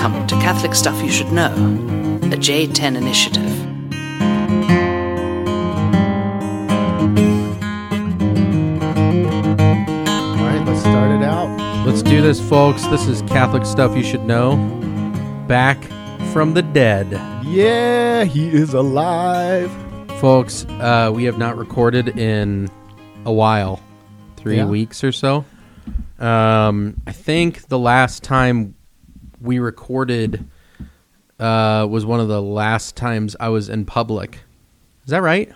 Welcome to Catholic Stuff You Should Know, a J10 initiative. All right, let's start it out. Let's do this, folks. This is Catholic Stuff You Should Know. Back from the dead. Yeah, he is alive. Folks, uh, we have not recorded in a while three Yeah. weeks or so. Um, I think the last time we recorded uh, was one of the last times I was in public. Is that right?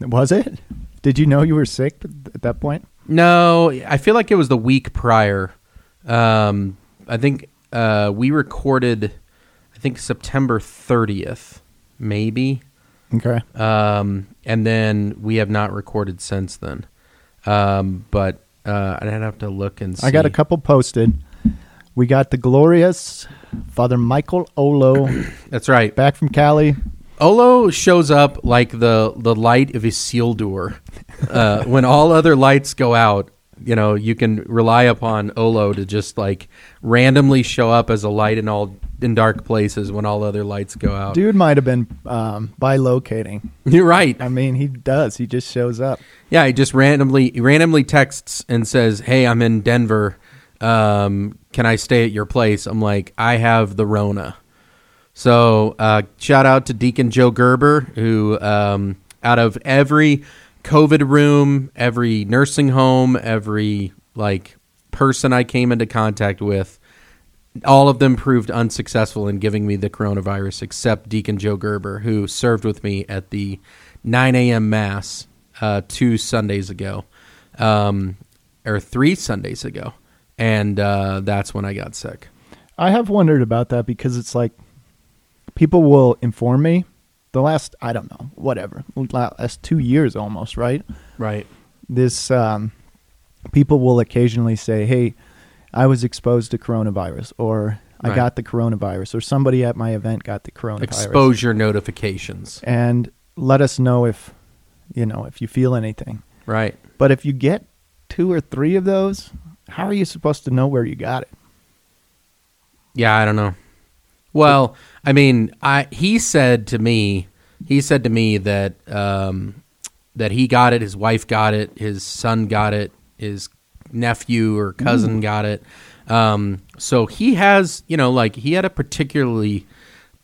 Was it? Did you know you were sick at that point? No, I feel like it was the week prior. Um, I think uh, we recorded, I think September 30th, maybe. Okay. Um, and then we have not recorded since then. Um, but uh, I'd have to look and see. I got a couple posted. We got the glorious Father Michael Olo That's right. back from Cali. Olo shows up like the the light of Isildur. Uh, when all other lights go out, you know, you can rely upon Olo to just like randomly show up as a light in all in dark places when all other lights go out. Dude might have been um, bilocating. You're right. I mean, he does. He just shows up. Yeah, he just randomly he randomly texts and says, "Hey, I'm in Denver. Um, can I stay at your place?" I'm like, "I have the Rona." So, uh, shout out to Deacon Joe Gerber, who um, out of every COVID room, every nursing home, every like person I came into contact with, all of them proved unsuccessful in giving me the coronavirus, except Deacon Joe Gerber, who served with me at the 9 a.m. mass uh, two Sundays ago, um, or three Sundays ago, and uh, that's when I got sick. I have wondered about that because it's like people will inform me the last, I don't know, whatever, last two years almost, right? Right. this um, people will occasionally say, "Hey, I was exposed to coronavirus," or "I Right. got the coronavirus," or somebody at my event got the coronavirus. Exposure notifications. and let us know if you know if you feel anything. Right. But if you get two or three of those, how are you supposed to know where you got it? Yeah, I don't know. Well, I mean, I he said to me, he said to me that um, that he got it, his wife got it, his son got it, his nephew or cousin got it. Um, so he has, you know, like he had a particularly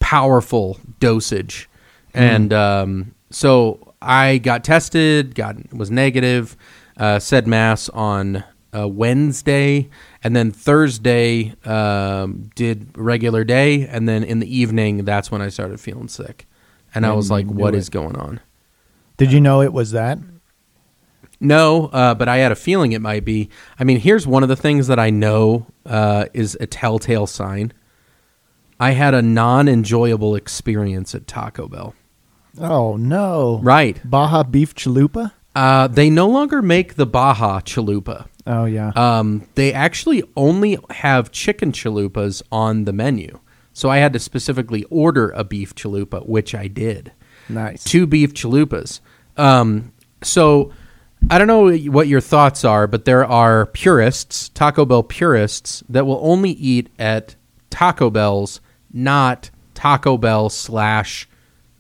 powerful dosage, and um, so I got tested, got was negative, uh, said mass on uh, Wednesday, and then Thursday um, did regular day, and then in the evening, that's when I started feeling sick, and I was like, "What knew is it. going on?" Did you know it was that? No, uh, but I had a feeling it might be. I mean, here's one of the things that I know uh, is a telltale sign. I had a non-enjoyable experience at Taco Bell. Oh no! Right. Baja beef chalupa. Uh, they no longer make the Baja Chalupa. Oh yeah. Um, they actually only have chicken chalupas on the menu. So I had to specifically order a beef chalupa, which I did. nice. Two beef chalupas. Um, so I don't know what your thoughts are, but there are purists, Taco Bell purists, that will only eat at Taco Bell's, not Taco Bell slash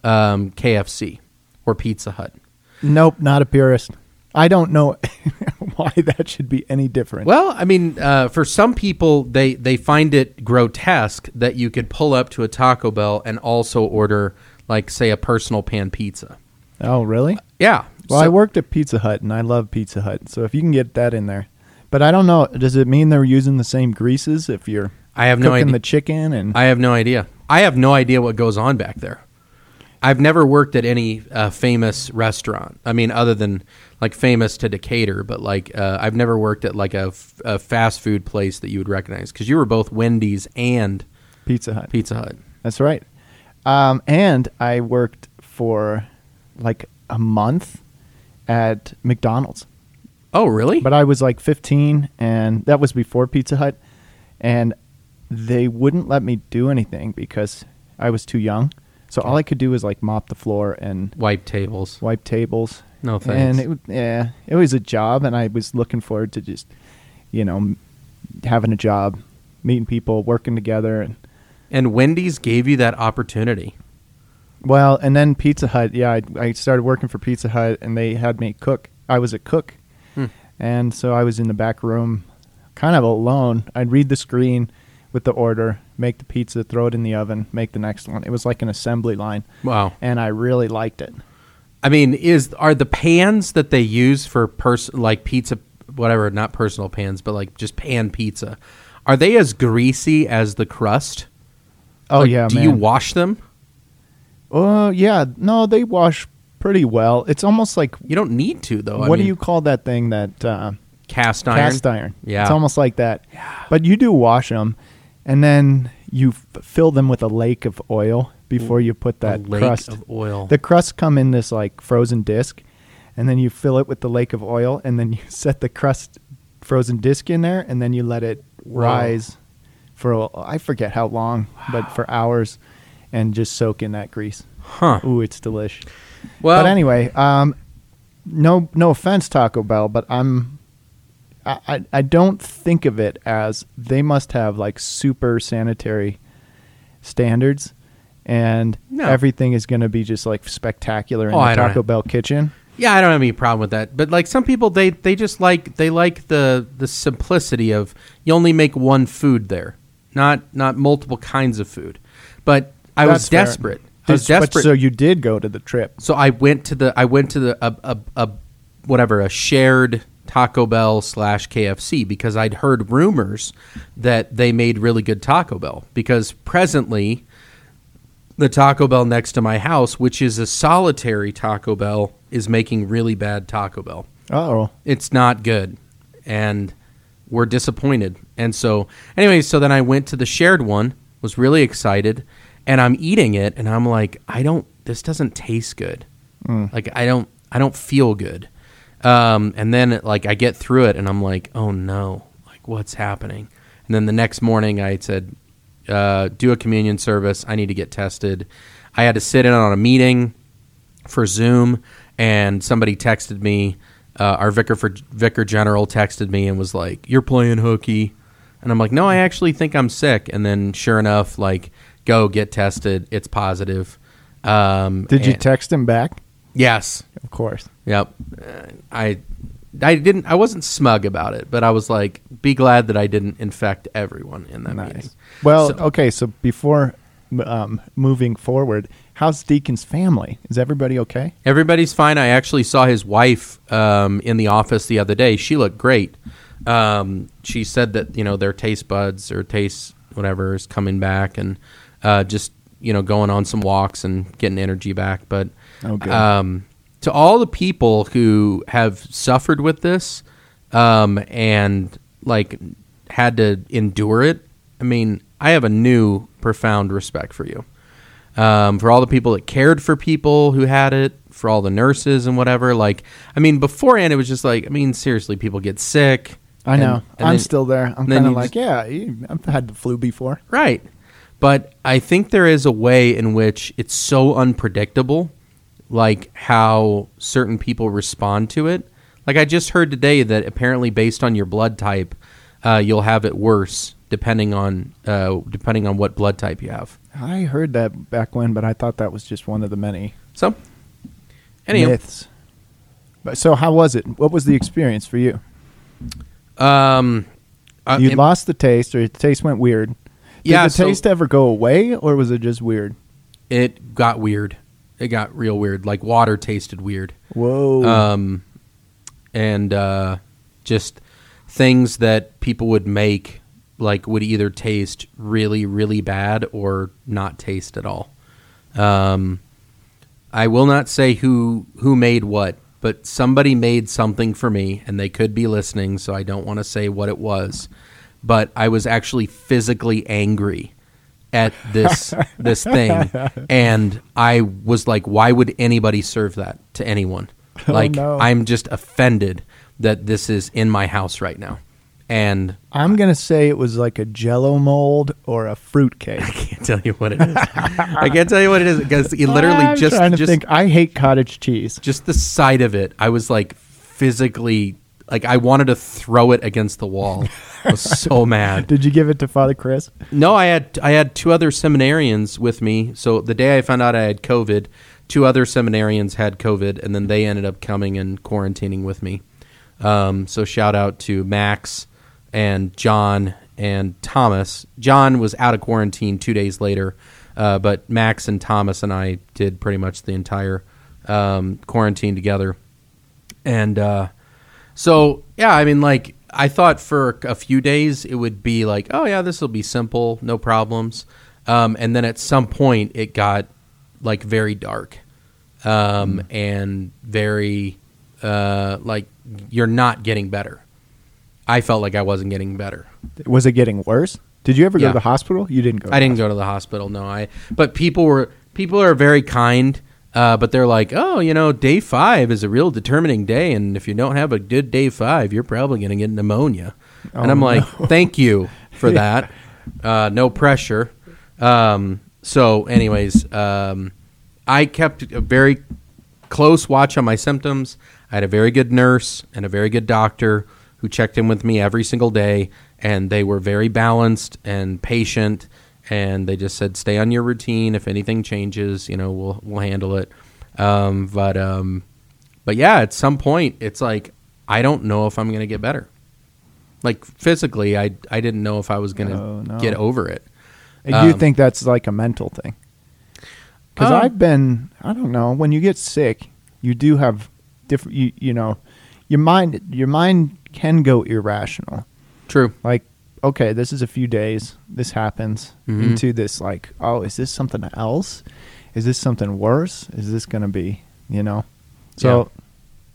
um, KFC or Pizza Hut. Nope, not a purist. I don't know why that should be any different. Well, I mean, uh, for some people, they they find it grotesque that you could pull up to a Taco Bell and also order, like, say, a personal pan pizza. oh, really? Yeah. Well, So- I worked at Pizza Hut and I love Pizza Hut. So if you can get that in there. But I don't know, does it mean they're using the same greases if you're I have no cooking idea. the chicken and I have no idea. I have no idea what goes on back there. I've never worked at any uh, famous restaurant. I mean, other than like famous to Decatur, but like uh, I've never worked at like a, f- a fast food place that you would recognize because you were both Wendy's and Pizza Hut? Pizza Hut. That's right. Um, and I worked for like a month at McDonald's. Oh, really? But I was like 15 and that was before Pizza Hut and they wouldn't let me do anything because I was too young. So all I could do was like mop the floor and Wipe tables. wipe tables. No And thanks. it, yeah, it was a job, and I was looking forward to just, you know, having a job, meeting people, working together, and And Wendy's gave you that opportunity. Well, and then Pizza Hut. Yeah, I, I started working for Pizza Hut, and they had me cook. I was a cook, Hmm. and so I was in the back room, kind of alone. I'd read the screen with the order, make the pizza, throw it in the oven, make the next one. It was like an assembly line, Wow. and I really liked it. I mean, is are the pans that they use for pers- like pizza, whatever, not personal pans, but like just pan pizza, are they as greasy as the crust? Oh Like, yeah, Do man. you wash them? Oh yeah, no, they wash pretty well. It's almost like You don't need to though. I what do you call that thing that uh, cast iron? cast iron? Yeah. it's almost like that. Yeah. But you do wash them, and then you f- fill them with a lake of oil before you put A that lake crust. of oil. The crusts come in this like frozen disc, and then you fill it with the lake of oil, and then you set the crust frozen disc in there, and then you let it rise for I forget how long, but for hours, and just soak in that grease. huh. Ooh, it's delish. Well, but anyway, um, no, no offense, Taco Bell, but I'm, I, I, don't think of it as they must have like super sanitary standards, and No. everything is going to be just like spectacular in Oh, the Taco Bell kitchen. Yeah, I don't have any problem with that. But like some people, they they just like they like the the simplicity of you only make one food there, not not multiple kinds of food. But I was That's fair. desperate. I was Did- but desperate. so you did go to the trip. So I went to the I went to the a, a, a whatever a shared Taco Bell slash KFC because I'd heard rumors that they made really good Taco Bell because presently the Taco Bell next to my house, which is a solitary Taco Bell, is making really bad Taco Bell. Oh, It's not good, and we're disappointed. And so, anyway, so then I went to the shared one, was really excited, and I'm eating it, and I'm like, I don't. This doesn't taste good. Hmm. Like I don't. I don't feel good. Um, and then like I get through it, and I'm like, oh no, like what's happening? And then the next morning, I said, uh, do a communion service. I need to get tested. I had to sit in on a meeting for Zoom, and somebody texted me. Uh, our vicar for vicar general texted me and was like, "You're playing hooky," and I'm like, "No, I actually think I'm sick." And then, sure enough, like, go get tested. It's positive. Um, did you and- text him back? yes. Of course. Yep. Uh, I I didn't. I wasn't smug about it, but I was like, "Be glad that I didn't infect everyone in that meeting." Well, So- okay. So before um, moving forward, how's Deacon's family? Is everybody okay? Everybody's fine. I actually saw his wife um, in the office the other day. She looked great. Um, she said that you know their taste buds or taste whatever is coming back and uh, just you know going on some walks and getting energy back. But Oh, good. um, to all the people who have suffered with this um, and like had to endure it, I mean, I have a new profound respect for you um, for all the people that cared for people who had it, for all the nurses and whatever. Like, I mean, beforehand it was just like, I mean, seriously, people get sick. I and- know. and I'm then- still there. I'm kind of like, just- yeah, you- I've had the flu before. right. But I think there is a way in which it's so unpredictable, like how certain people respond to it. Like I just heard today that apparently, based on your blood type, uh, you'll have it worse depending on uh, depending on what blood type you have. I heard that back when, but I thought that was just one of the many So, any myths. But so, how was it? What was the experience for you? um, uh, you lost the taste, or the taste went weird. Did Yeah, the so- taste ever go away, or was it just weird? it got weird. It got real weird. Like water tasted weird. Whoa. Um, and uh, just things that people would make like would either taste really really bad or not taste at all. Um, I will not say who who made what, but somebody made something for me, and they could be listening, so I don't want to say what it was. But I was actually physically angry at this this thing, and I was like, "Why would anybody serve that to anyone?" Oh, like, no. I'm just offended that this is in my house right now, and I'm gonna say it was like a Jello mold or a fruit cake. I can't tell you what it is. I can't tell you what it is because it literally I'm just trying to just think. I hate cottage cheese. just the sight of it, I was like physically like I wanted to throw it against the wall. I was so mad. Did you give it to Father Chris? No, I had I had two other seminarians with me. So the day I found out I had COVID, two other seminarians had COVID, and then they ended up coming and quarantining with me. Um, so shout out to Max and John and Thomas. John was out of quarantine two days later, uh, but Max and Thomas and I did pretty much the entire um, quarantine together. And uh, so, yeah, I mean, like, I thought for a few days it would be like, oh, yeah, this will be simple, no problems. Um, and then at some point it got like very dark um, and very uh, like you're not getting better. I felt like I wasn't getting better. Was it getting worse? Did you ever go to the hospital? You didn't go. to I didn't go to the hospital. No, I. But people were people are very kind. Uh, but they're like, oh, you know, day five is a real determining day, and if you don't have a good day five, you're probably going to get pneumonia. and Oh, I'm like, thank you for that. Uh, no pressure. Um, so, anyways, um, I kept a very close watch on my symptoms. I had a very good nurse and a very good doctor who checked in with me every single day, and they were very balanced and patient. And they just said, "Stay on your routine. If anything changes, you know, we'll we'll handle it." Um, but um, but yeah, at some point, it's like I don't know if I'm going to get better. Like physically, I I didn't know if I was going to Oh, no. get over it. Do you Um, think that's like a mental thing? Because Um, I've been, I don't know, when you get sick, you do have different, you, you know, your mind, your mind can go irrational. True. Like, okay, this is a few days, this happens, Mhm. into this, like, oh, is this something else? Is this something worse? Is this going to be, you know? So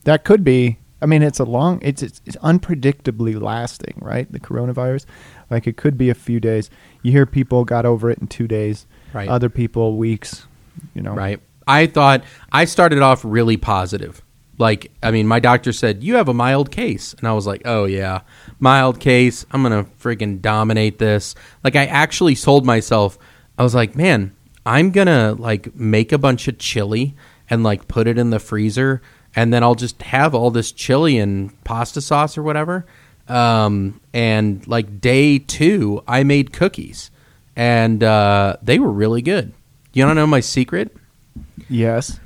that could be. I mean, it's a long. It's, it's it's unpredictably lasting, right? The coronavirus, like it could be a few days. You hear people got over it in two days. Right. Other people weeks. You know. Right. I thought I started off really positive. Like, I mean, my doctor said, You have a mild case. And I was like, Oh, yeah, mild case. I'm to freaking dominate this. Like, I actually sold myself. I was like, Man, I'm to like make a bunch of chili and like put it in the freezer. And then I'll just have all this chili and pasta sauce or whatever. Um, and like day two, I made cookies and uh, they were really good. You want to know my secret? Yes.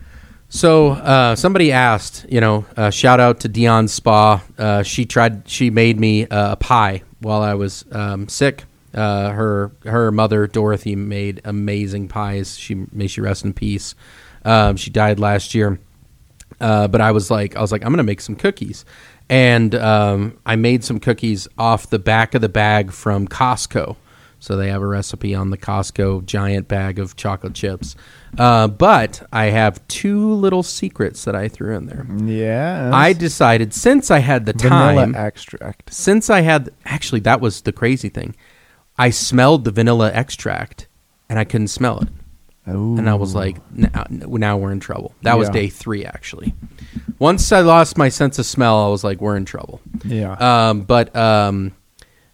So uh, somebody asked, you know, uh, shout out to Dion Spa. Uh, she tried, she made me uh, a pie while I was um, sick. Uh, her her mother Dorothy made amazing pies. She may she rest in peace. Um, she died last year, uh, but I was like, I was like, I'm gonna make some cookies, and um, I made some cookies off the back of the bag from Costco. So they have a recipe on the Costco giant bag of chocolate chips. Uh, but I have two little secrets that I threw in there. Yeah. I decided since I had the vanilla time, extract. since I had actually that was the crazy thing. I smelled the vanilla extract and I couldn't smell it. Ooh. And I was like, now, now we're in trouble. That was day three, actually. Once I lost my sense of smell, I was like, we're in trouble. Yeah. Um, but um,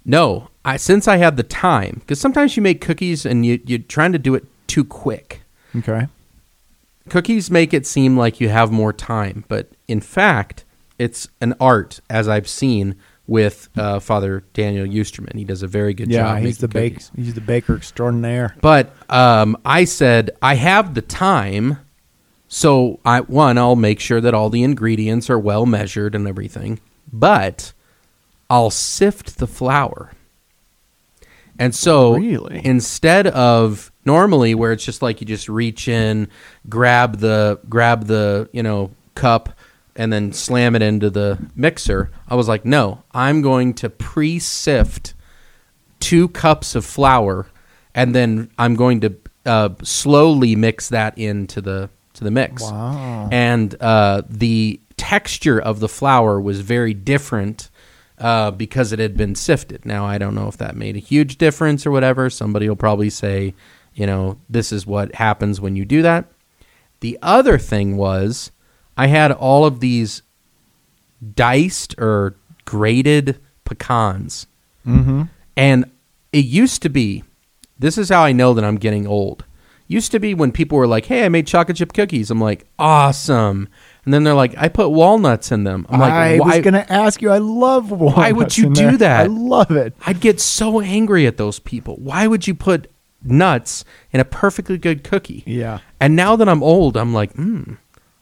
no, I since I had the time, because sometimes you make cookies and you, you're trying to do it too quick. okay. Cookies make it seem like you have more time, but in fact, it's an art, as I've seen with uh, Father Daniel Eusterman. He does a very good Yeah, job. he's the making bake. cookies. He's the baker extraordinaire. But um, I said I have the time, so I one I'll make sure that all the ingredients are well measured and everything. But I'll sift the flour, and so Really? instead of normally where it's just like you just reach in, grab the grab the you know cup. And then slam it into the mixer. I was like, no, I'm going to pre sift two cups of flour, and then I'm going to uh, slowly mix that into the to the mix. Wow. And uh, the texture of the flour was very different uh, because it had been sifted. Now I don't know if that made a huge difference or whatever. Somebody will probably say, you know, this is what happens when you do that. The other thing was I had all of these diced or grated pecans. Mm-hmm. And it used to be, this is how I know that I'm getting old. Used to be when people were like, hey, I made chocolate chip cookies. I'm like, awesome. And then they're like, I put walnuts in them. I'm like, I why? was gonna ask you. I love walnuts. Why would you do there. that? I love it. I'd get so angry at those people. Why would you put nuts in a perfectly good cookie? Yeah. And now that I'm old, I'm like, hmm,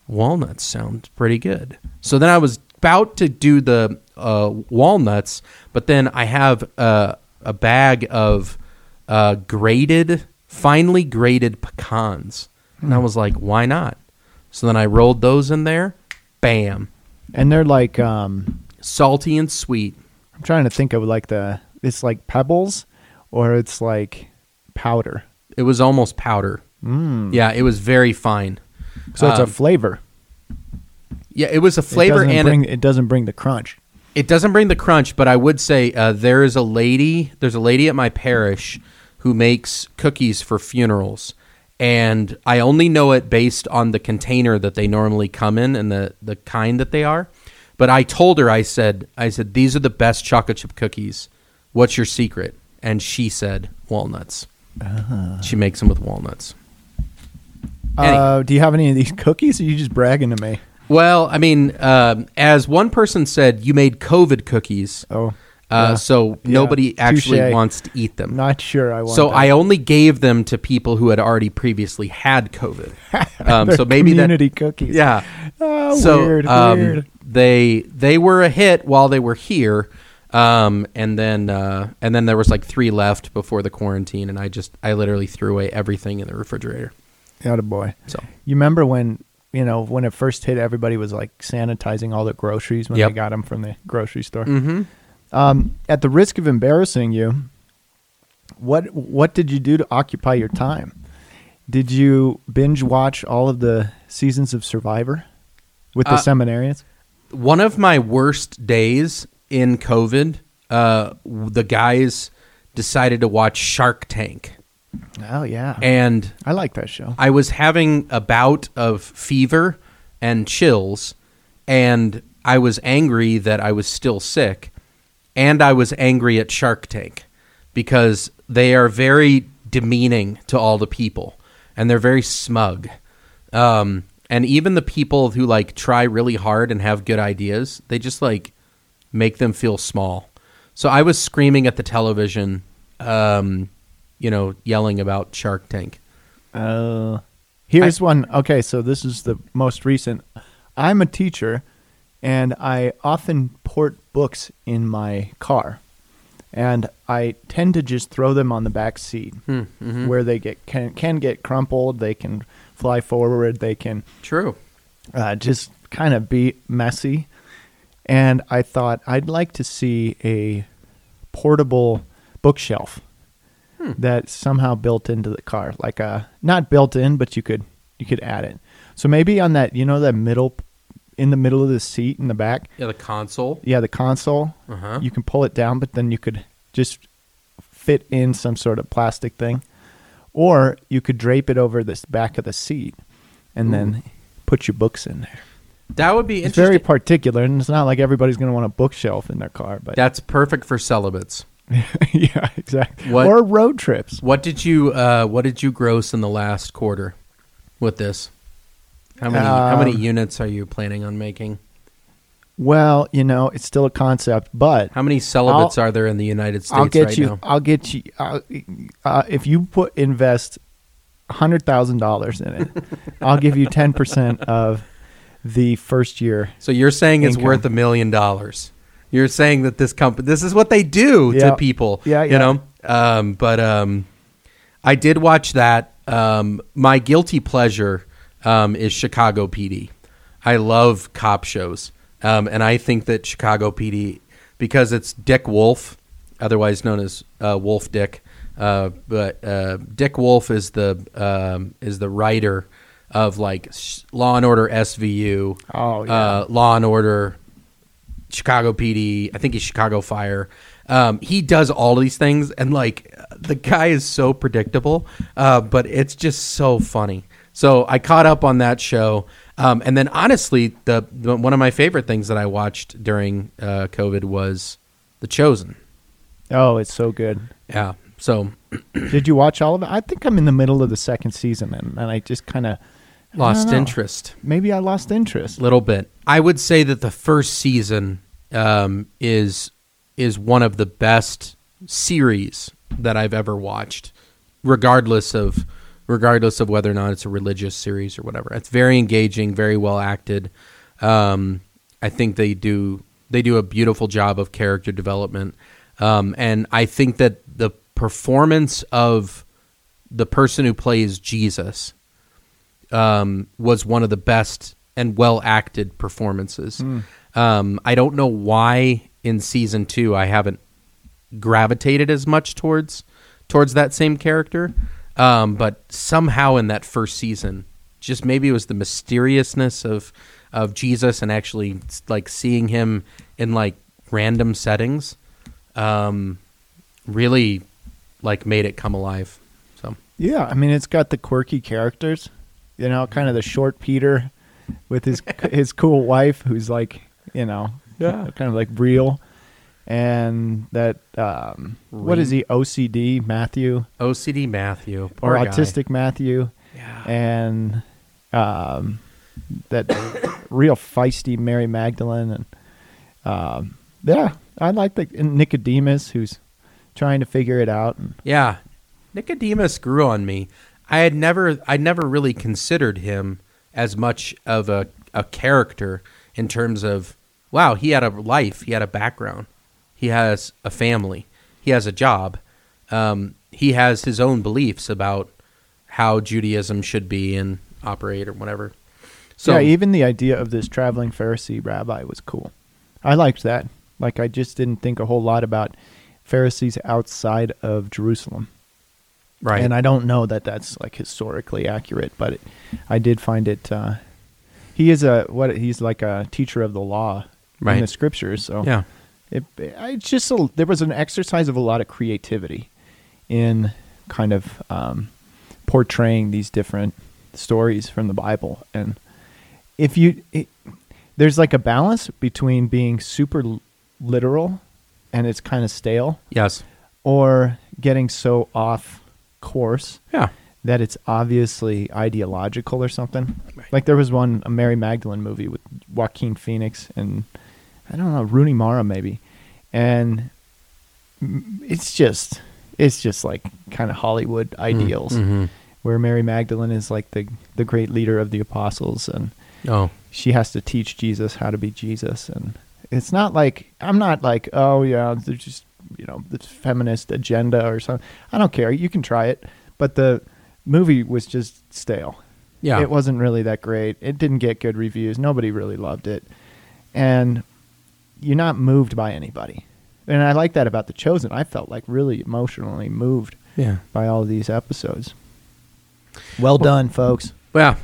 walnuts sound pretty good. So then I was about to do the uh, walnuts, but then I have uh, a bag of uh, grated, finely grated pecans. And I was like, why not? So then I rolled those in there. Bam. And they're like, um, Salty and sweet. I'm trying to think of like the. It's like pebbles, or it's like powder. It was almost powder. Mm. Yeah, it was very fine. So it's a Um, flavor. Yeah, it was a flavor doesn't and bring, it doesn't bring the crunch. It doesn't bring the crunch, but I would say uh, there is a lady. There's a lady at my parish who makes cookies for funerals, and I only know it based on the container that they normally come in and the the kind that they are. But I told her, I said, I said these are the best chocolate chip cookies. What's your secret? And she said walnuts. She makes them with walnuts. Any- Uh, do you have any of these cookies? Or are you just bragging to me? Well, I mean, um, as one person said, you made COVID cookies. Oh, Uh, yeah. so Yeah. nobody actually Touche. wants to eat them. not sure. I want. so that. I only gave them to people who had already previously had COVID. Um, so maybe community that, cookies. yeah. Oh, so weird. um, weird. they they were a hit while they were here, um, and then uh, and then there was like three left before the quarantine, and I just I literally threw away everything in the refrigerator. Got a boy. So You remember when you know when it first hit? Everybody was like sanitizing all the groceries when Yep. they got them from the grocery store. mm-hmm. Um, at the risk of embarrassing you, what what did you do to occupy your time? Did you binge watch all of the seasons of Survivor with the Uh, seminarians? one of my worst days in COVID, uh, the guys decided to watch Shark Tank, Oh yeah, and I like that show. I was having a bout of fever and chills, and I was angry that I was still sick, and I was angry at Shark Tank because they are very demeaning to all the people, and they're very smug. Um, and even the people who like try really hard and have good ideas, they just like make them feel small. So I was screaming at the television, um, you know, yelling about Shark Tank. Uh, here's one. Okay, so this is the most recent. I'm a teacher, and I often port books in my car, and I tend to just throw them on the back seat Hmm, mhm. where they get can can get crumpled. They can fly forward. They can True. uh, just kind of be messy. And I thought I'd like to see a portable bookshelf Hmm. that's somehow built into the car, like a not built in, but you could you could add it. So maybe on that, you know, that middle in the middle of the seat in the back, Yeah, the console. yeah, the console, Uh-huh. you can pull it down, but then you could just fit in some sort of plastic thing, or you could drape it over the back of the seat, and then put your books in there. That would be It's very particular, and it's not like everybody's going to want a bookshelf in their car, but That's perfect for celibates. yeah, exactly. What- Or road trips. What did you uh, What did you gross in the last quarter with this? How many How many Um, units are you planning on making? Well, you know, it's still a concept, but How many celibates are there in the United States I'll get right you. now? I'll get you. Uh, uh, if you put invest hundred thousand dollars in it, I'll give you ten percent of the first year. So you're saying it's worth a million dollars. You're saying that this company, this is what they do Yeah. to people. Yeah, yeah. You know. Um, but um, I did watch that. Um, my guilty pleasure um, is Chicago PD. I love cop shows, um, and I think that Chicago PD because it's Dick Wolf, otherwise known as uh, Wolf Dick. Uh, but uh, Dick Wolf is the um, is the writer of like Law and Order SVU, Oh, yeah. uh, Law and Order, Chicago PD. I think he's Chicago Fire. Um, he does all these things, and like the guy is so predictable, uh, but it's just so funny. So I caught up on that show, um, and then honestly, the, the one of my favorite things that I watched during uh, COVID was The Chosen. Oh, it's so good. Yeah. So Did you watch all of it? I think I'm in the middle of the second season, and, and I just kind of Lost interest. Maybe I lost interest. A little bit. I would say that the first season um, is is one of the best series that I've ever watched, regardless of regardless of whether or not it's a religious series or whatever. It's very engaging, very well acted. Um, I think they do they do a beautiful job of character development, um, and I think that the performance of the person who plays Jesus um, was one of the best and well acted performances. Um, I don't know why in season two I haven't gravitated as much towards towards that same character, um, but somehow in that first season, just maybe it was the mysteriousness of of Jesus and actually like seeing him in like random settings, um, really like made it come alive. So Yeah, I mean, it's got the quirky characters, you know, kind of the short Peter with his his cool wife, who's like, you know, Yeah. kind of like real, and that um, what is he OCD Matthew OCD Matthew or guy. autistic Matthew, Yeah. and um, that real feisty Mary Magdalene, and um, yeah, I like the Nicodemus who's trying to figure it out. And, Yeah, Nicodemus grew on me. I had never, I never really considered him as much of a, a character in terms of, wow, he had a life, he had a background, he has a family, he has a job, um, he has his own beliefs about how Judaism should be and operate or whatever. So yeah, even the idea of this traveling Pharisee rabbi was cool. I liked that. Like, I just didn't think a whole lot about Pharisees outside of Jerusalem. right, And I don't know that that's like historically accurate, but it, I did find it. Uh, he is a what? He's like a teacher of the law Right. in the scriptures. So yeah, it, I just a, there was an exercise of a lot of creativity in kind of um, portraying these different stories from the Bible, and if you it, there's like a balance between being super literal and it's kind of stale, yes, or getting so off course yeah, that it's obviously ideological or something. Right. Like there was one a Mary Magdalene movie with Joaquin Phoenix and I don't know Rooney Mara maybe, and it's just it's just like kind of Hollywood ideals mhm. where Mary Magdalene is like the the great leader of the apostles and oh, she has to teach Jesus how to be Jesus. And it's not like I'm not like oh yeah there's just you know the feminist agenda or something I don't care you can try it. But the movie was just stale. Yeah, it wasn't really that great. It didn't get good reviews. Nobody really loved it. And you're not moved by anybody and I like that about the chosen I felt like really emotionally moved yeah. by all of these episodes well done folks Yeah.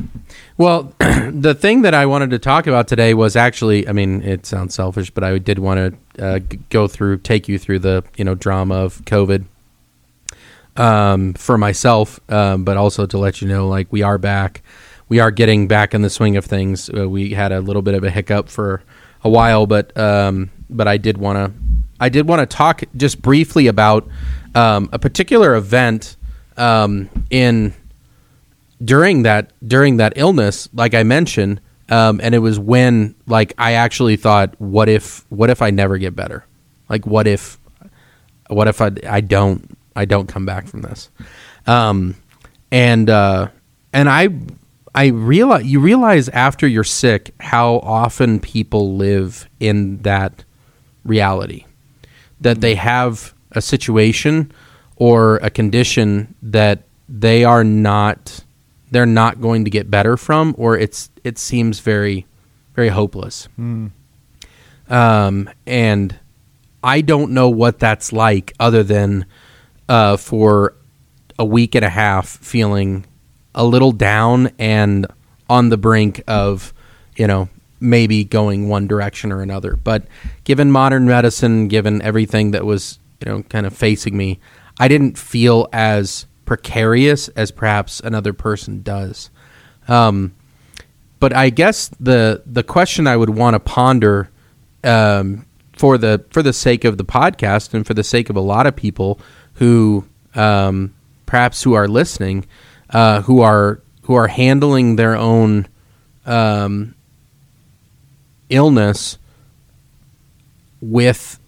Well, the thing that I wanted to talk about today was actually, I mean, it sounds selfish, but I did want to uh, go through, take you through the, you know, drama of COVID um, for myself, um, but also to let you know, like, we are back. We are getting back in the swing of things. Uh, we had a little bit of a hiccup for a while, but um, but I did want to I did want to talk just briefly about um, a particular event um, in during that during that illness, like I mentioned, um, and it was when like I actually thought, what if what if I never get better? Like what if what if I, I don't I don't come back from this? Um, and uh, and I I realize you realize after you're sick how often people live in that reality. That they have a situation or a condition that they are not they're not going to get better from or it's it seems very very hopeless. Um, and I don't know what that's like other than uh, for a week and a half feeling a little down and on the brink of, you know, maybe going one direction or another. But given modern medicine, given everything that was, you know, kind of facing me, I didn't feel as precarious as perhaps another person does. Um, but I guess the the question I would want to ponder um, for the for the sake of the podcast and for the sake of a lot of people who um, perhaps who are listening, uh, who are who are handling their own um, illness with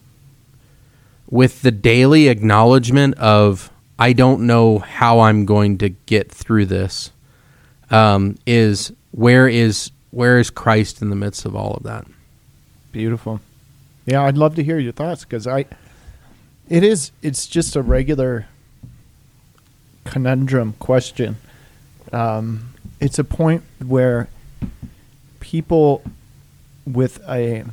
with the daily acknowledgement of I don't know how I'm going to get through this um, is where is where is Christ in the midst of all of that? Beautiful. Yeah, I'd love to hear your thoughts because I, it is, it's just a regular conundrum question. Um, it's a point where people with a,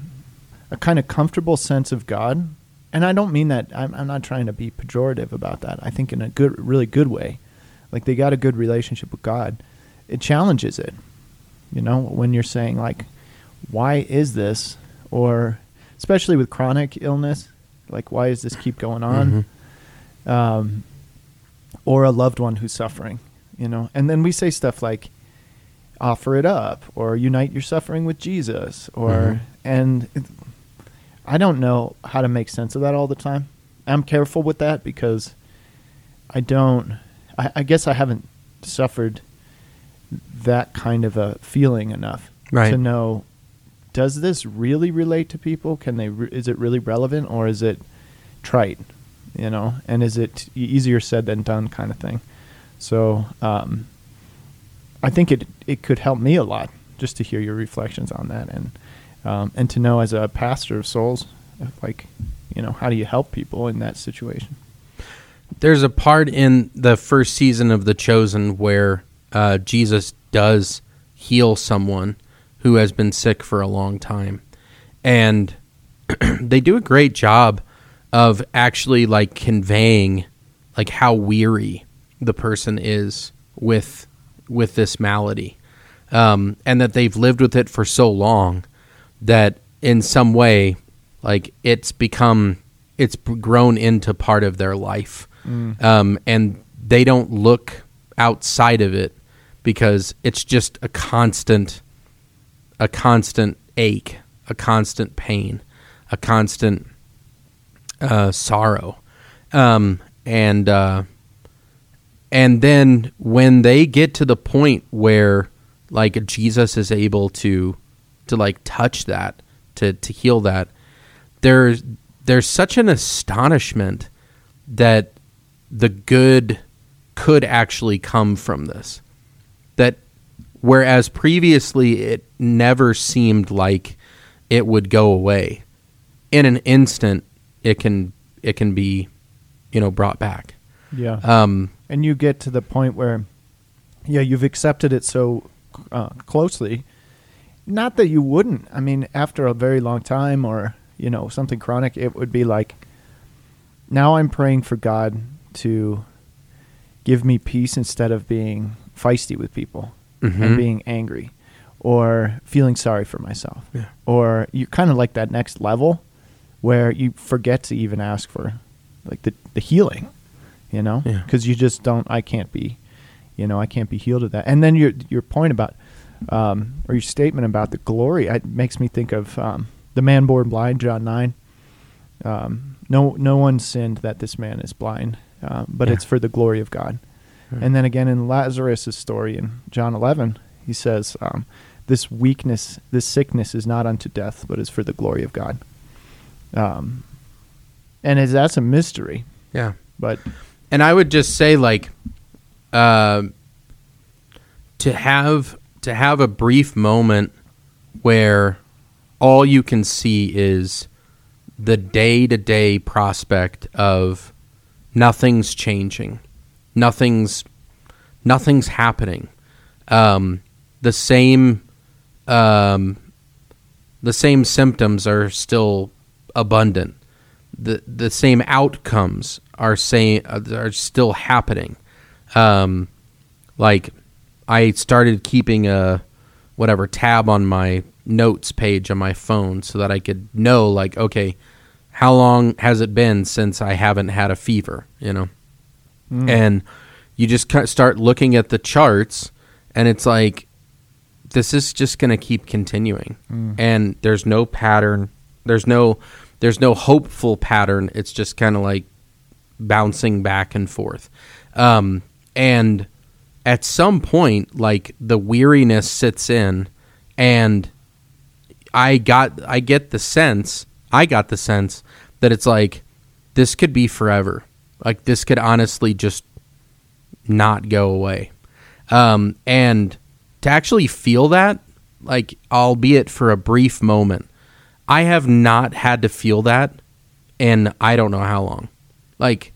a kind of comfortable sense of God, and I don't mean that, I'm, I'm not trying to be pejorative about that. I think in a good, really good way. Like they got a good relationship with God. It challenges it, you know, when you're saying, like, why is this? Or, especially with chronic illness, like, why does this keep going on? Um, or a loved one who's suffering, you know. And then we say stuff like, offer it up, or unite your suffering with Jesus, or, Mhm. and it, I don't know how to make sense of that all the time. I'm careful with that because I don't, I, I guess I haven't suffered that kind of a feeling enough Right. to know does this really relate to people can they re- is it really relevant or is it trite you know and is it easier said than done kind of thing so um, i think it it could help me a lot just to hear your reflections on that and um, and to know as a pastor of souls like you know how do you help people in that situation There's a part in the first season of The Chosen where uh, Jesus does heal someone who has been sick for a long time. And they do a great job of actually like conveying like how weary the person is with with this malady. Um, and that they've lived with it for so long that in some way like it's become it's grown into part of their life um, and they don't look outside of it because it's just a constant a constant ache a constant pain a constant uh, sorrow. Um, and uh, and then when they get to the point where like Jesus is able to to like touch that to to heal that there's there's such an astonishment that the good could actually come from this. That whereas previously it never seemed like it would go away in an instant it can it can be you know brought back. Yeah. Um and you get to the point where yeah you've accepted it so uh, closely. Not that you wouldn't. I mean after a very long time or you know something chronic it would be like now i'm praying for god to give me peace instead of being feisty with people Mhm. and being angry or feeling sorry for myself. Yeah. or you kind of like that next level where you forget to even ask for like the, the healing you know? Yeah. because you just don't i can't be you know i can't be healed of that. And then your your point about um, or your statement about the glory it makes me think of um, the man born blind john 9 um, no no one sinned that this man is blind um, but Yeah. it's for the glory of god. And then again in lazarus' story in john 11 he says um, this weakness this sickness is not unto death but is for the glory of god um, and is that's a mystery yeah but and I would just say like uh, to have to have a brief moment where all you can see is the day to day prospect of nothing's changing, nothing's nothing's happening. Um, the same um, the same symptoms are still abundant. The the same outcomes are saying uh, are still happening. Um, like I started keeping a whatever tab on my notes page on my phone so that I could know like okay, how long has it been since I haven't had a fever, you know? Mm. And you just start looking at the charts and it's like this is just going to keep continuing. Mm. And there's no pattern. There's no there's no hopeful pattern. It's just kind of like bouncing back and forth. Um, and at some point, like the weariness sits in, and I got I get the sense I got the sense that it's like this could be forever. Like this could honestly just not go away. Um, and to actually feel that, like albeit for a brief moment, I have not had to feel that in I don't know how long. Like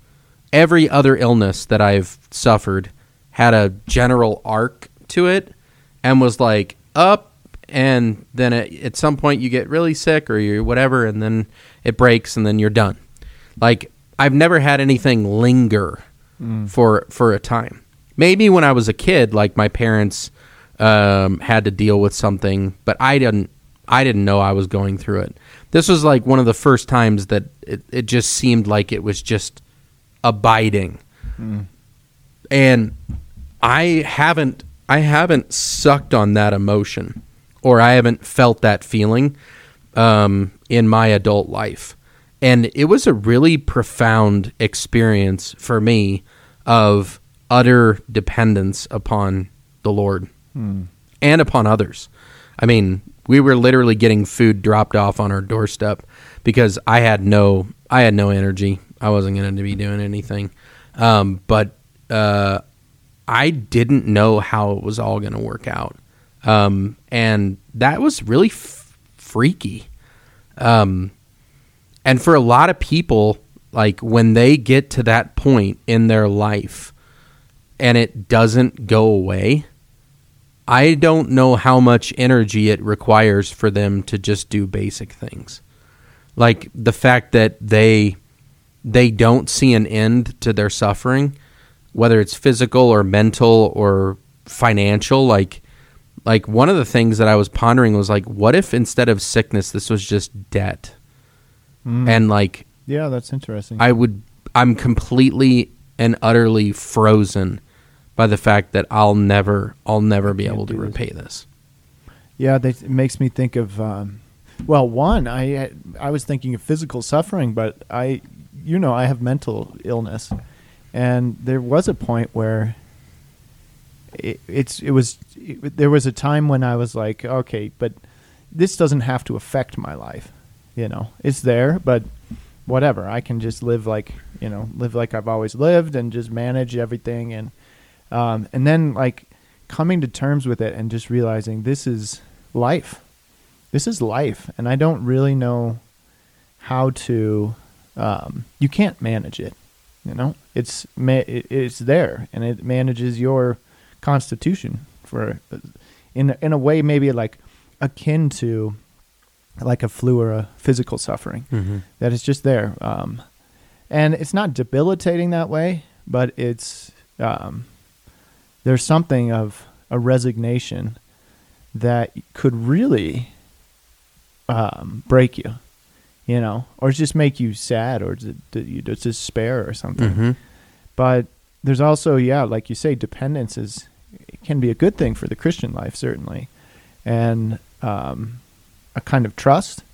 every other illness that I've suffered had a general arc to it and was like up and then at, at some point you get really sick or you whatever and then it breaks and then you're done. Like I've never had anything linger for for a time. Maybe when I was a kid like my parents um, had to deal with something, but I didn't I didn't know I was going through it. This was like one of the first times that it, it just seemed like it was just abiding. And I haven't I haven't sucked on that emotion or I haven't felt that feeling um, in my adult life. And it was a really profound experience for me of utter dependence upon the Lord and upon others. I mean, we were literally getting food dropped off on our doorstep because I had no I had no energy. I wasn't going to be doing anything. Um, but uh, I didn't know how it was all going to work out. Um, and that was really f- freaky. Um, and for a lot of people, like when they get to that point in their life and it doesn't go away, I don't know how much energy it requires for them to just do basic things. Like the fact that they they don't see an end to their suffering, whether it's physical or mental or financial, like like one of the things that I was pondering was like what if instead of sickness this was just debt? Mm. And like Yeah, that's interesting. I would I'm completely and utterly frozen by the fact that I'll never I'll never be able to repay this. Yeah, that it makes me think of. Um, well, one, I I was thinking of physical suffering, but I, you know, I have mental illness, and there was a point where it, it's it was it, there was a time when I was like, okay, but this doesn't have to affect my life, you know, it's there, but whatever, I can just live like you know live like I've always lived and just manage everything and um, and then like coming to terms with it and just realizing this is life this is life and i don't really know how to um, you can't manage it you know it's ma- it's there and it manages your constitution for in in a way maybe like akin to like a flu or a physical suffering Mm-hmm. that is just there. Um, and it's not debilitating that way, but it's um, there's something of a resignation that could really um, break you, you know, or just make you sad or d- d- you just despair or something. Mm-hmm. But there's also, yeah, like you say, dependence is it can be a good thing for the Christian life, certainly, and um, a kind of trust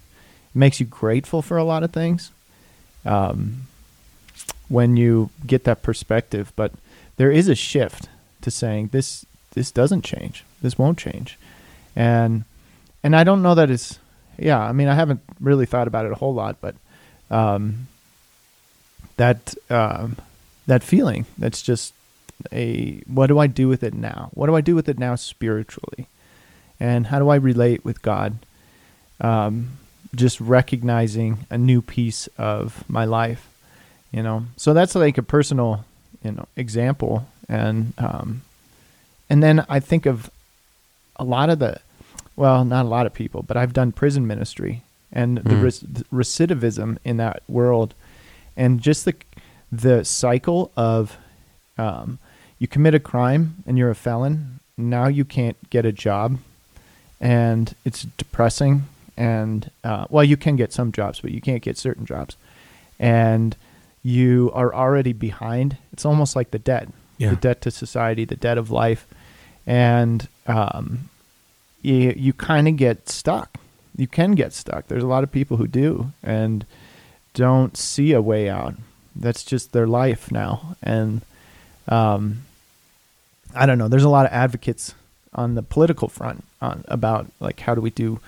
makes you grateful for a lot of things um, when you get that perspective. But there is a shift to saying this this doesn't change, this won't change, and and I don't know that it's yeah. I mean, I haven't really thought about it a whole lot, but um, that um, that feeling that's just a what do I do with it now? What do I do with it now spiritually? And how do I relate with God? Um, just recognizing a new piece of my life, you know. So that's like a personal, you know, example, and um, and then I think of a lot of the, well, not a lot of people, but I've done prison ministry and the, Mm. the recidivism in that world, and just the the cycle of um, you commit a crime and you're a felon. Now you can't get a job, and it's depressing. And uh, well, you can get some jobs, but you can't get certain jobs, and you are already behind. It's almost like the debt, Yeah. the debt to society, the debt of life, and um, you you kind of get stuck. You can get stuck. There's a lot of people who do and don't see a way out. That's just their life now, and um, I don't know. There's a lot of advocates on the political front on about like how do we do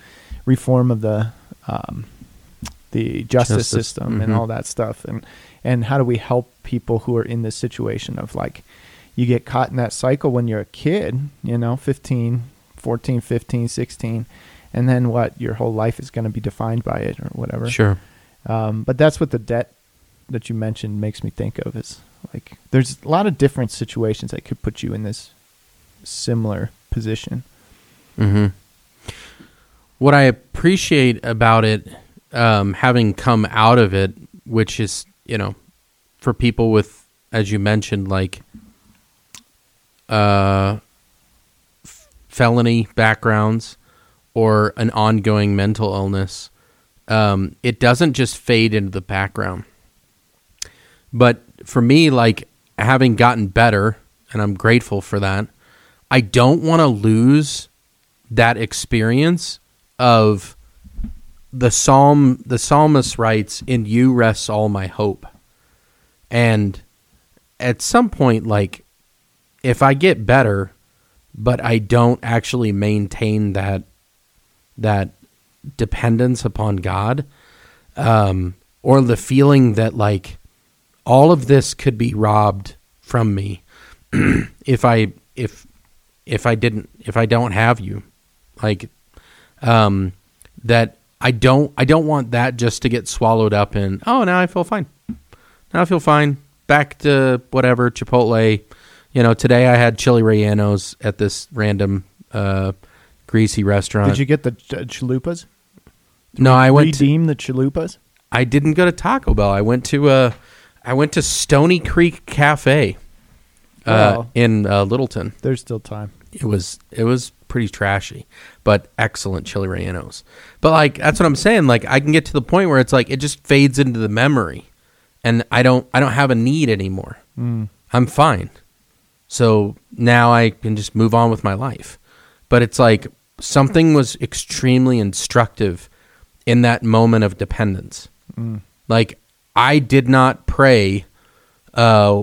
reform of the um, the justice, Justice, system and mhm. all that stuff, and and how do we help people who are in this situation of like you get caught in that cycle when you're a kid, you know, 15, 14, 15, 16, and then what? Your whole life is going to be defined by it or whatever. Sure. Um, but that's what the debt that you mentioned makes me think of is like there's a lot of different situations that could put you in this similar position. hmm What I appreciate about it, um, having come out of it, which is, you know, for people with, as you mentioned, like uh, felony backgrounds or an ongoing mental illness, um, it doesn't just fade into the background. But for me, like having gotten better, and I'm grateful for that, I don't want to lose that experience of the psalm the psalmist writes in you rests all my hope and at some point like if i get better but i don't actually maintain that that dependence upon god um or the feeling that like all of this could be robbed from me if i if if i didn't if i don't have you. Like um that i don't i don't want that just to get swallowed up in oh now i feel fine. Now i feel fine. Back to whatever chipotle you know today i had chili rellenos at this random uh greasy restaurant Did you get the ch- chalupas? no i went to, Redeem the chalupas? i didn't go to taco bell i went to uh i went to stony creek cafe uh Wow. in uh, littleton There's still time. it was it was pretty trashy, but excellent chili rellenos. But like that's what I'm saying. Like I can get to the point where it's like it just fades into the memory, and I don't I don't have a need anymore. Mm. I'm fine. So now I can just move on with my life. But it's like something was extremely instructive in that moment of dependence. Mm. Like I did not pray uh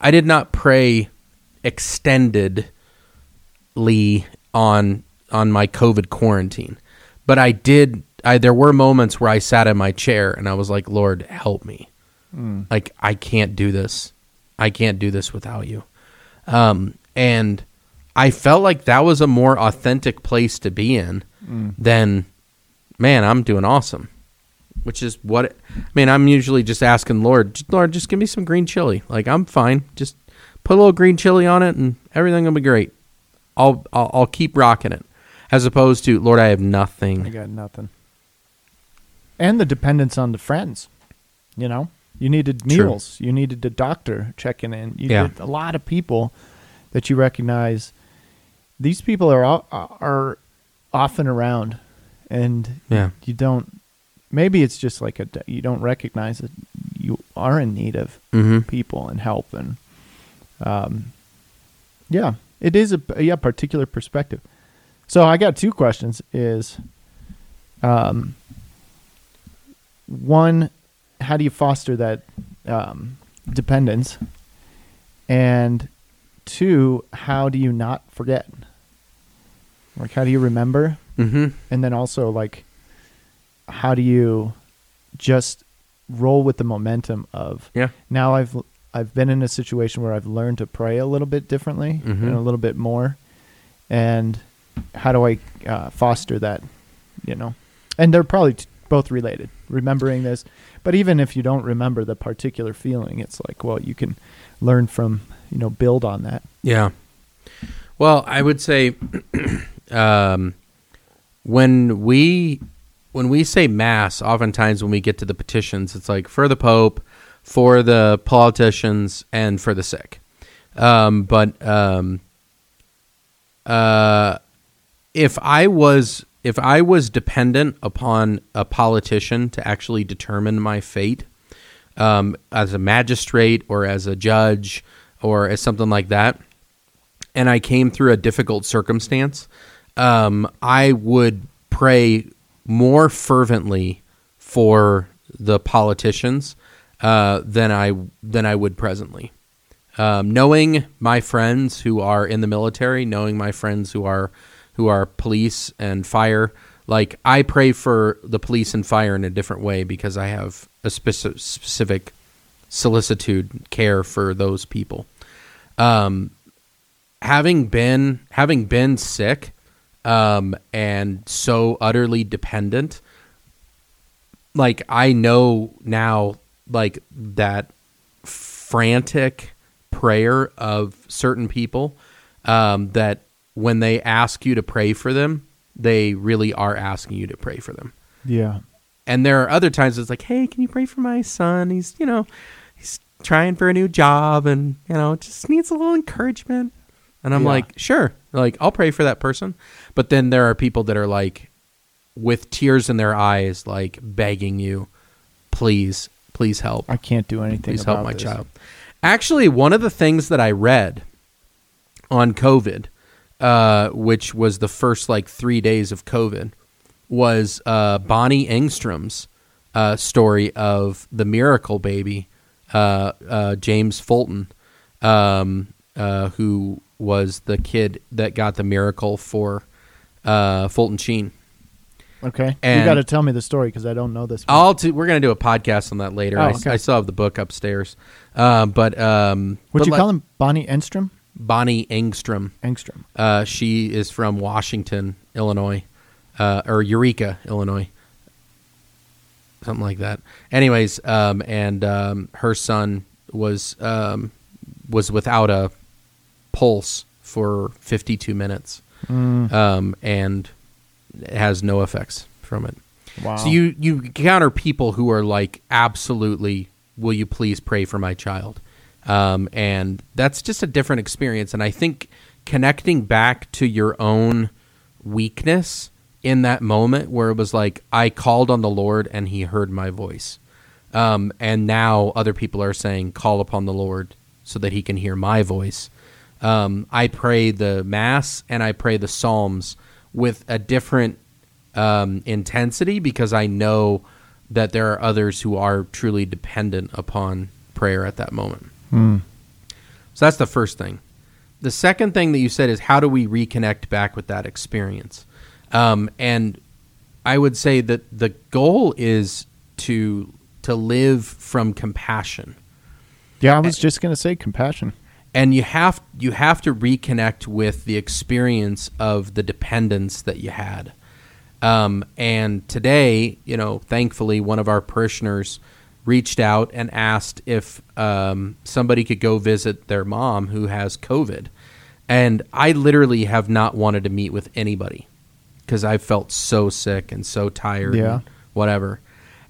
I did not pray extendedly on on my COVID quarantine. But I did I there were moments where I sat in my chair and I was like, "Lord, help me." Mm. Like I can't do this. I can't do this without you. Um and I felt like that was a more authentic place to be in Mm. than man, I'm doing awesome. Which is what it, I mean, I'm usually just asking Lord, Lord, just give me some green chili. Like I'm fine. Just put a little green chili on it and everything will be great. I'll I'll, I'll keep rocking it. As opposed to, Lord, I have nothing. I got nothing. And the dependence on the friends. You know, you needed True. meals. You needed a doctor checking in. You Yeah. a lot of people that you recognize. These people are are often around, and Yeah. you don't. Maybe it's just like a you don't recognize that you are in need of Mm-hmm. people and help and um yeah it is a yeah particular perspective so i got two questions is um one how do you foster that um dependence and two how do you not forget like how do you remember Mm-hmm. and then also like how do you just roll with the momentum of Yeah. now I've I've been in a situation where I've learned to pray a little bit differently Mhm. and a little bit more, and how do I uh, foster that? You know, and they're probably t- both related. Remembering this, but even if you don't remember the particular feeling, it's like well, you can learn from you know build on that. Yeah. Well, I would say um, when we when we say mass, oftentimes when we get to the petitions, it's like for the Pope, for the politicians, and for the sick. Um, but um, uh, if I was if I was dependent upon a politician to actually determine my fate, um, as a magistrate or as a judge or as something like that, and I came through a difficult circumstance, um, I would pray more fervently for the politicians uh, than I than I would presently. um, knowing my friends who are in the military, knowing my friends who are who are police and fire, like I pray for the police and fire in a different way because I have a speci- specific solicitude care for those people. Um, having been having been sick um, and so utterly dependent, like I know now, like that frantic prayer of certain people um, that when they ask you to pray for them, they really are asking you to pray for them. Yeah. And there are other times it's like, hey, can you pray for my son? He's, you know, he's trying for a new job and, you know, just needs a little encouragement. And I'm Yeah. like, sure, like I'll pray for that person. But then there are people that are like, with tears in their eyes, like begging you, please, please help. I can't do anything. Please help my this. child. Actually, one of the things that I read on COVID, uh, which was the first like three days of COVID, was uh, Bonnie Engstrom's uh, story of the miracle baby, uh, uh, James Fulton, um, uh, who was the kid that got the miracle for uh, Fulton Sheen. Okay. And- you got to tell me the story because I don't know this. one. I'll t- we're gonna do a podcast on that later. Oh, I, okay. I still have the book upstairs, uh, but um, Would but you like- call him Bonnie Enstrom? Bonnie Engstrom. Engstrom. Uh, she is from Washington, Illinois, uh, or Eureka, Illinois, something like that. Anyways, um, and um, her son was um, was without a pulse for 52 minutes, Mm, um, and has no effects from it. wow. So you you encounter people who are like absolutely, will you please pray for my child? Um, and that's just a different experience. And I think connecting back to your own weakness in that moment where it was like I called on the Lord and He heard my voice, um, and now other people are saying call upon the Lord so that He can hear my voice. Um, I pray the Mass and I pray the Psalms with a different um, intensity because I know that there are others who are truly dependent upon prayer at that moment. Hmm. So that's the first thing. The second thing that you said is how do we reconnect back with that experience? Um, and I would say that the goal is to to live from compassion Yeah, I was just gonna say compassion. and you have you have to reconnect with the experience of the dependence that you had. Um, and today, you know, thankfully, one of our parishioners reached out and asked if um, somebody could go visit their mom who has COVID. And I literally have not wanted to meet with anybody because I felt so sick and so tired. Yeah. and whatever.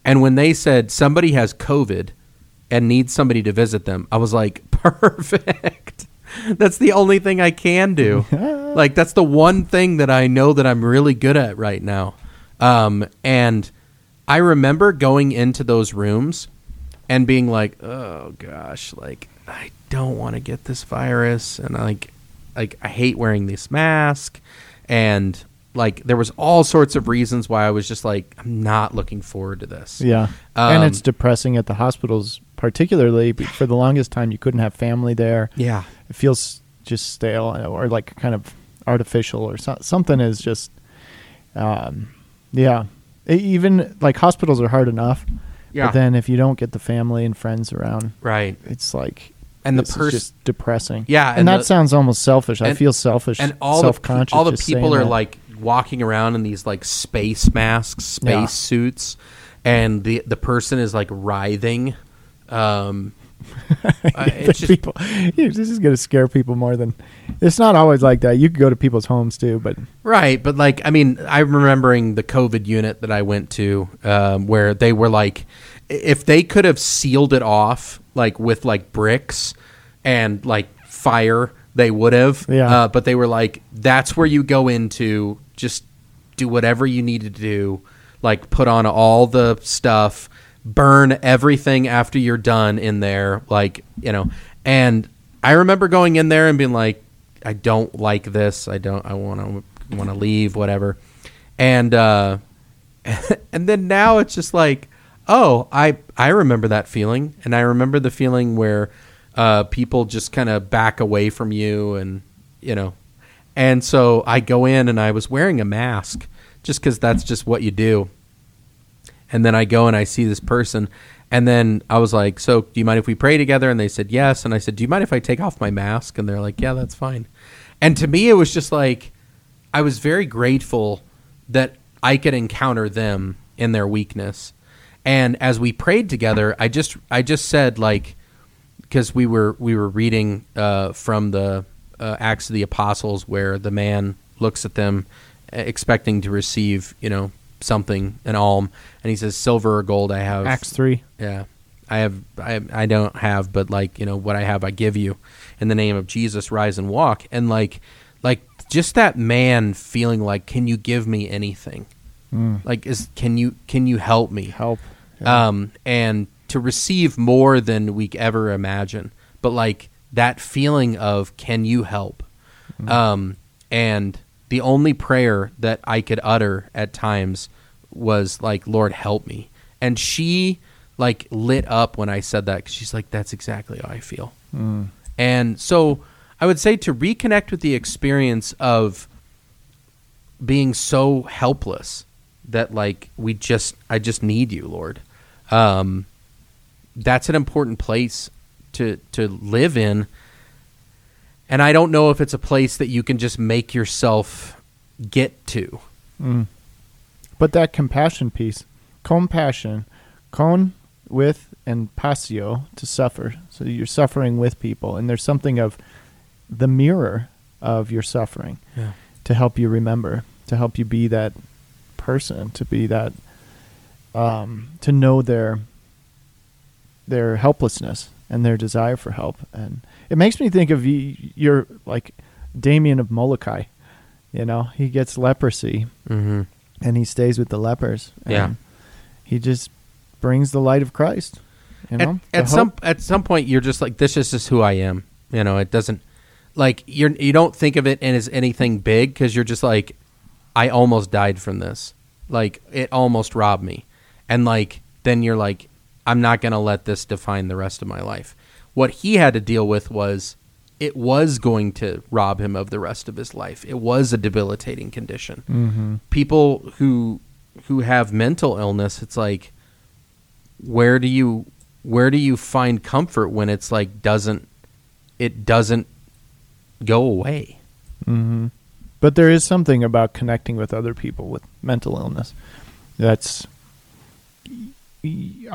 And when they said somebody has COVID and needs somebody to visit them, I was like, perfect. That's the only thing I can do. like that's the one thing that I know that I'm really good at right now. Um, and I remember going into those rooms and being like, "Oh gosh, like I don't want to get this virus," and like, like I hate wearing this mask, and like there was all sorts of reasons why I was just like, I'm not looking forward to this. Yeah, and Um, it's depressing at the hospitals, particularly for the longest time. You couldn't have family there. Yeah. It feels just stale or like kind of artificial, or so- something is just. Um, yeah, even like hospitals are hard enough. Yeah. But then if you don't get the family and friends around, Right. it's like And the person just depressing. Yeah, and, and that the- sounds almost selfish. I feel selfish, and all the self-conscious. all the people are that. like walking around in these like space masks, space Yeah. suits, and the the person is like writhing. Um, uh, it's just people. This is going to scare people more than. It's not always like that. You could go to people's homes too, but Right, but like I mean, I'm remembering the COVID unit that I went to, um, where they were like, if they could have sealed it off like with like bricks and like fire, they would have. Yeah. Uh, but they were like, that's where you go into. Just do whatever you need to do, like put on all the stuff, burn everything after you're done in there, like you know. And I remember going in there and being like, I don't like this. I don't. I want to want to leave. Whatever. And uh, and then now it's just like, oh, I I remember that feeling, and I remember the feeling where uh, people just kind of back away from you, and you know. And so I go in, and I was wearing a mask just because that's just what you do. And then I go and I see this person, and then I was like, "So, do you mind if we pray together?" And they said yes. And I said, "Do you mind if I take off my mask?" And they're like, "Yeah, that's fine." And to me, it was just like I was very grateful that I could encounter them in their weakness. And as we prayed together, I just I just said like because we were we were reading uh, from the uh, Acts of the Apostles where the man looks at them expecting to receive you know something an alm and he says silver or gold I have Acts three. yeah. I have I I don't have but like, you know, what I have I give you in the name of Jesus rise and walk and like like just that man feeling like can you give me anything? Mm. Like is can you can you help me? Help. Yeah. Um and to receive more than we ever imagine. But like that feeling of can you help? Um and the only prayer that I could utter at times was like Lord help me. And she like lit up when I said that. Cause she's like that's exactly how I feel. Mm. And so I would say to reconnect with the experience of being so helpless that like we just I just need you, Lord. Um that's an important place to to live in. And I don't know if it's a place that you can just make yourself get to. Mm. But that compassion piece, compassion, con with and passio to suffer. So you're suffering with people, and there's something of the mirror of your suffering Yeah. to help you remember, to help you be that person, to be that, um, to know their their helplessness and their desire for help, and it makes me think of you, you're like Damien of Molokai. You know, he gets leprosy Mhm. and he stays with the lepers. And Yeah. he just brings the light of Christ. You know, at, at some at some point you're just like this is just who I am. You know, it doesn't like you're you don't think of it as anything big because you're just like I almost died from this. Like it almost robbed me, and like then you're like I'm not gonna let this define the rest of my life. What he had to deal with was it was going to rob him of the rest of his life. It was a debilitating condition. Mhm. People who who have mental illness, it's like where do you where do you find comfort when it's like doesn't it doesn't go away Mhm. But there is something about connecting with other people with mental illness. That's.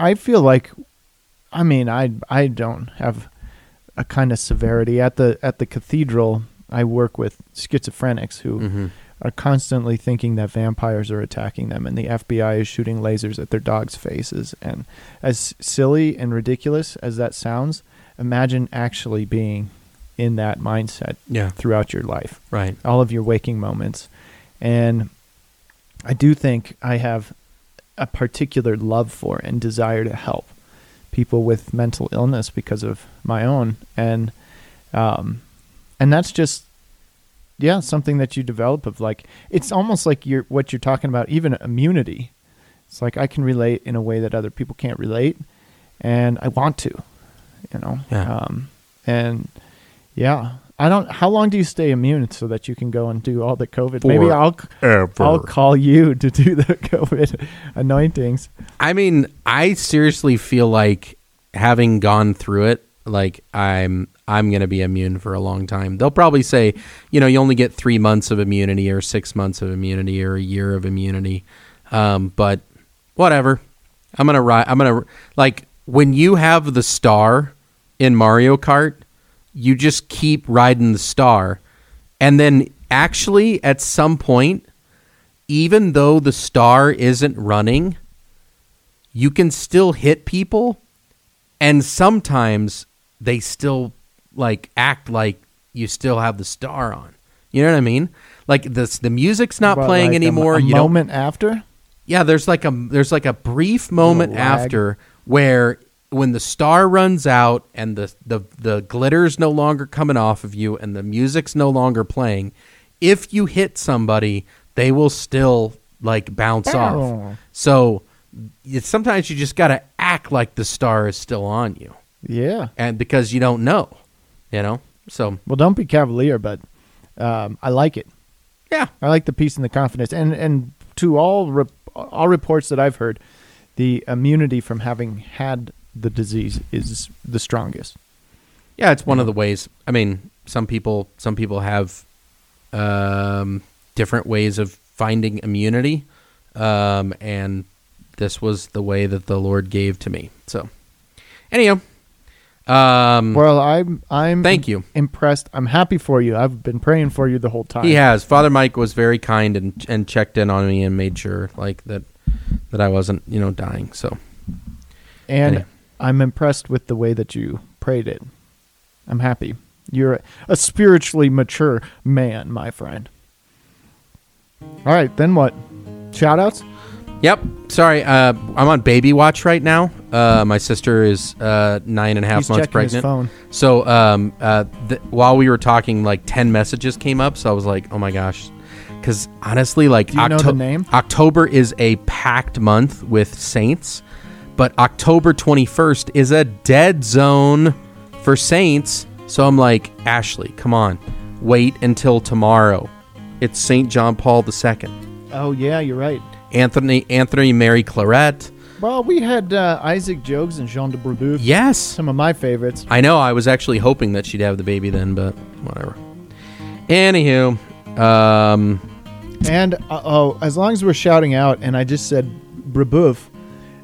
I feel like, I mean, I I don't have a kind of severity at the at the cathedral. I work with schizophrenics who mm-hmm. are constantly thinking that vampires are attacking them and the FBI is shooting lasers at their dogs' faces. And as silly and ridiculous as that sounds, imagine actually being in that mindset yeah throughout your life, right all of your waking moments. And I do think I have a particular love for and desire to help people with mental illness because of my own. And um and that's just yeah something that you develop of like it's almost like you're what you're talking about even immunity. It's like i can relate in a way that other people can't relate and i want to you know? Yeah. um and yeah i don't how long do you stay immune so that you can go and do all the covid? Maybe i'll i'll call you to do the covid anointings. I mean i seriously feel like having gone through it like i'm i'm going to be immune for a long time. They'll probably say you know you only get three months of immunity or six months of immunity or a year of immunity. Um, but whatever. I'm going to ride i'm going to like when you have the star in mario kart you just keep riding the star. And then actually at some point even though the star isn't running you can still hit people. And sometimes they still like act like you still have the star on. You know what i mean? Like the the music's not But, playing like, anymore a, you don't moment after? Yeah, there's like a there's like a brief moment lag. after where when the star runs out and the, the the glitter's no longer coming off of you and the music's no longer playing, if you hit somebody, they will still like bounce off. So it's sometimes you just got to act like the star is still on you. Yeah. and because you don't know, you know. So Well, don't be cavalier, but um, I like it. yeah, I like the peace and the confidence, and and to all rep- all reports that I've heard, the immunity from having had the disease is the strongest. yeah, it's one of the ways. I mean, some people some people have um, different ways of finding immunity, um, and this was the way that the Lord gave to me. So, anyhow, um, Well, I'm I'm Thank you. impressed. I'm happy for you. I've been praying for you the whole time. He has. Father Mike was very kind and and checked in on me and made sure like that that I wasn't you know dying. So and Anyway. I'm impressed with the way that you prayed it. I'm happy. You're a, spiritually mature man, my friend. All right, then what? Shout outs? yep. Sorry, uh, I'm on baby watch right now. Uh, my sister is uh, nine and a half He's months pregnant. phone. So um, uh, th- while we were talking, like ten messages came up. So I was like, oh my gosh. Because honestly, like Do you know the name? October is a packed month with saints, but October 21st is a dead zone for saints. So I'm like, Ashley, come on, wait until tomorrow. It's Saint John Paul II, Oh yeah, you're right. Anthony Anthony Mary Claret. Well, we had uh, Isaac Jogues and Jean de Brebeuf. Yes, Some of my favorites. I know. I was actually hoping that she'd have the baby then, but whatever. Anywho, um, And uh, oh, as long as we're shouting out, and I just said Brebeuf,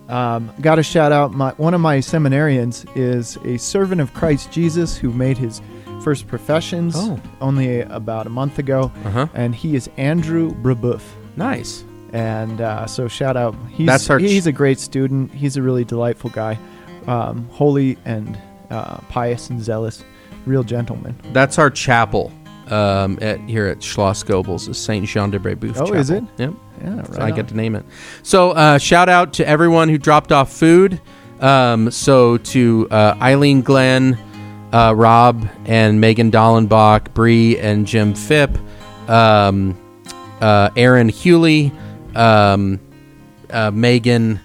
um, got to shout out my one of my seminarians is a servant of Christ Jesus who made his first professions Oh. only about a month ago, uh-huh. and he is Andrew Brebeuf. nice. And uh, so shout out. He's That's our ch- he's a great student. He's a really delightful guy, um, holy and uh, pious and zealous, real gentleman. That's our chapel um, at here at Schloss Goebbels, is Saint Jean de Brebeuf. Oh, chapel. is it? Yep. Yeah, right. So I get to name it. So uh, shout out to everyone who dropped off food. Um, so to uh, Eileen Glenn, uh, Rob and Megan Dollenbach, Bree and Jim Phipp, um, uh, Aaron Hewley, um, uh, Megan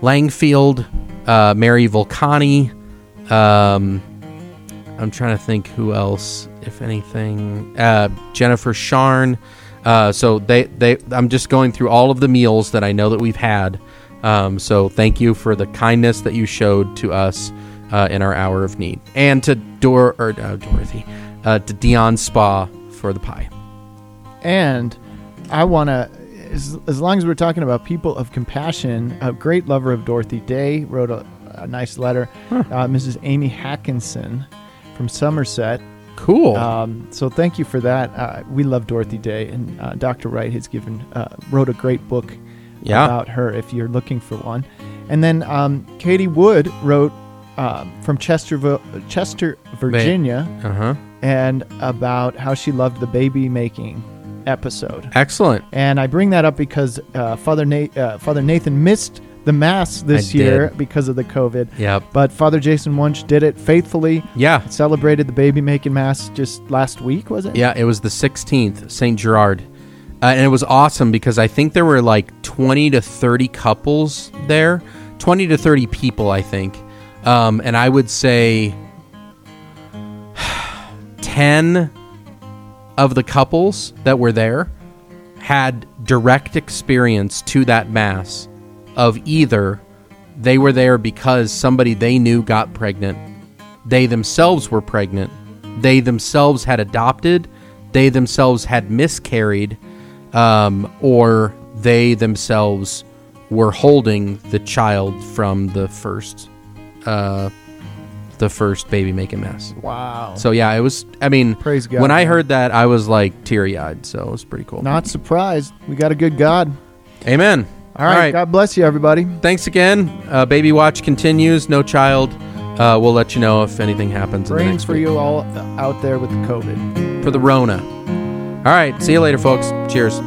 Langfield, uh, Mary Volcani. Um, I'm trying to think who else, if anything. Uh, Jennifer Sharn. Uh, so they, they, I'm just going through all of the meals that I know that we've had. Um, so thank you for the kindness that you showed to us uh, in our hour of need, and to Dor or uh, Dorothy, uh, to Dion Spa for the pie. And I want to, as, as long as we're talking about people of compassion, a great lover of Dorothy Day wrote a, a nice letter. Uh, Mrs. Amy Hackinson from Somerset. Cool. Um, so thank you for that. Uh, we love Dorothy Day, and uh, Dr. Wright has given uh, wrote a great book Yeah. about her if you're looking for one. And then um, Katie Wood wrote um, from Chester, Chester, Virginia, uh huh. and about how she loved the baby making episode. Excellent. And I bring that up because uh, Father Na- uh, Father Nathan missed the mass this I year did. because of the COVID. Yep. But Father Jason Wunsch did it faithfully. Yeah. Celebrated the baby making mass just last week, was it? Yeah, it was the 16th, St. Gerard. Uh, and it was awesome because I think there were like 20 to 30 couples there, 20 to 30 people, I think. Um, and I would say 10 of the couples that were there had direct experience to that mass of either they were there because somebody they knew got pregnant, they themselves were pregnant, they themselves had adopted, they themselves had miscarried, um, or they themselves were holding the child from the first, uh, the first baby making mess. Wow. So yeah, it was. I mean, Praise God, When I heard that, I was like teary eyed. So it was pretty cool. Not surprised. We got a good God. Amen. All right. God bless you, everybody. Thanks again. Uh, baby watch continues. No child. Uh, we'll let you know if anything happens. in the Praying next for week. you all out there with the COVID. for the Rona. All right. See you later, folks. Cheers.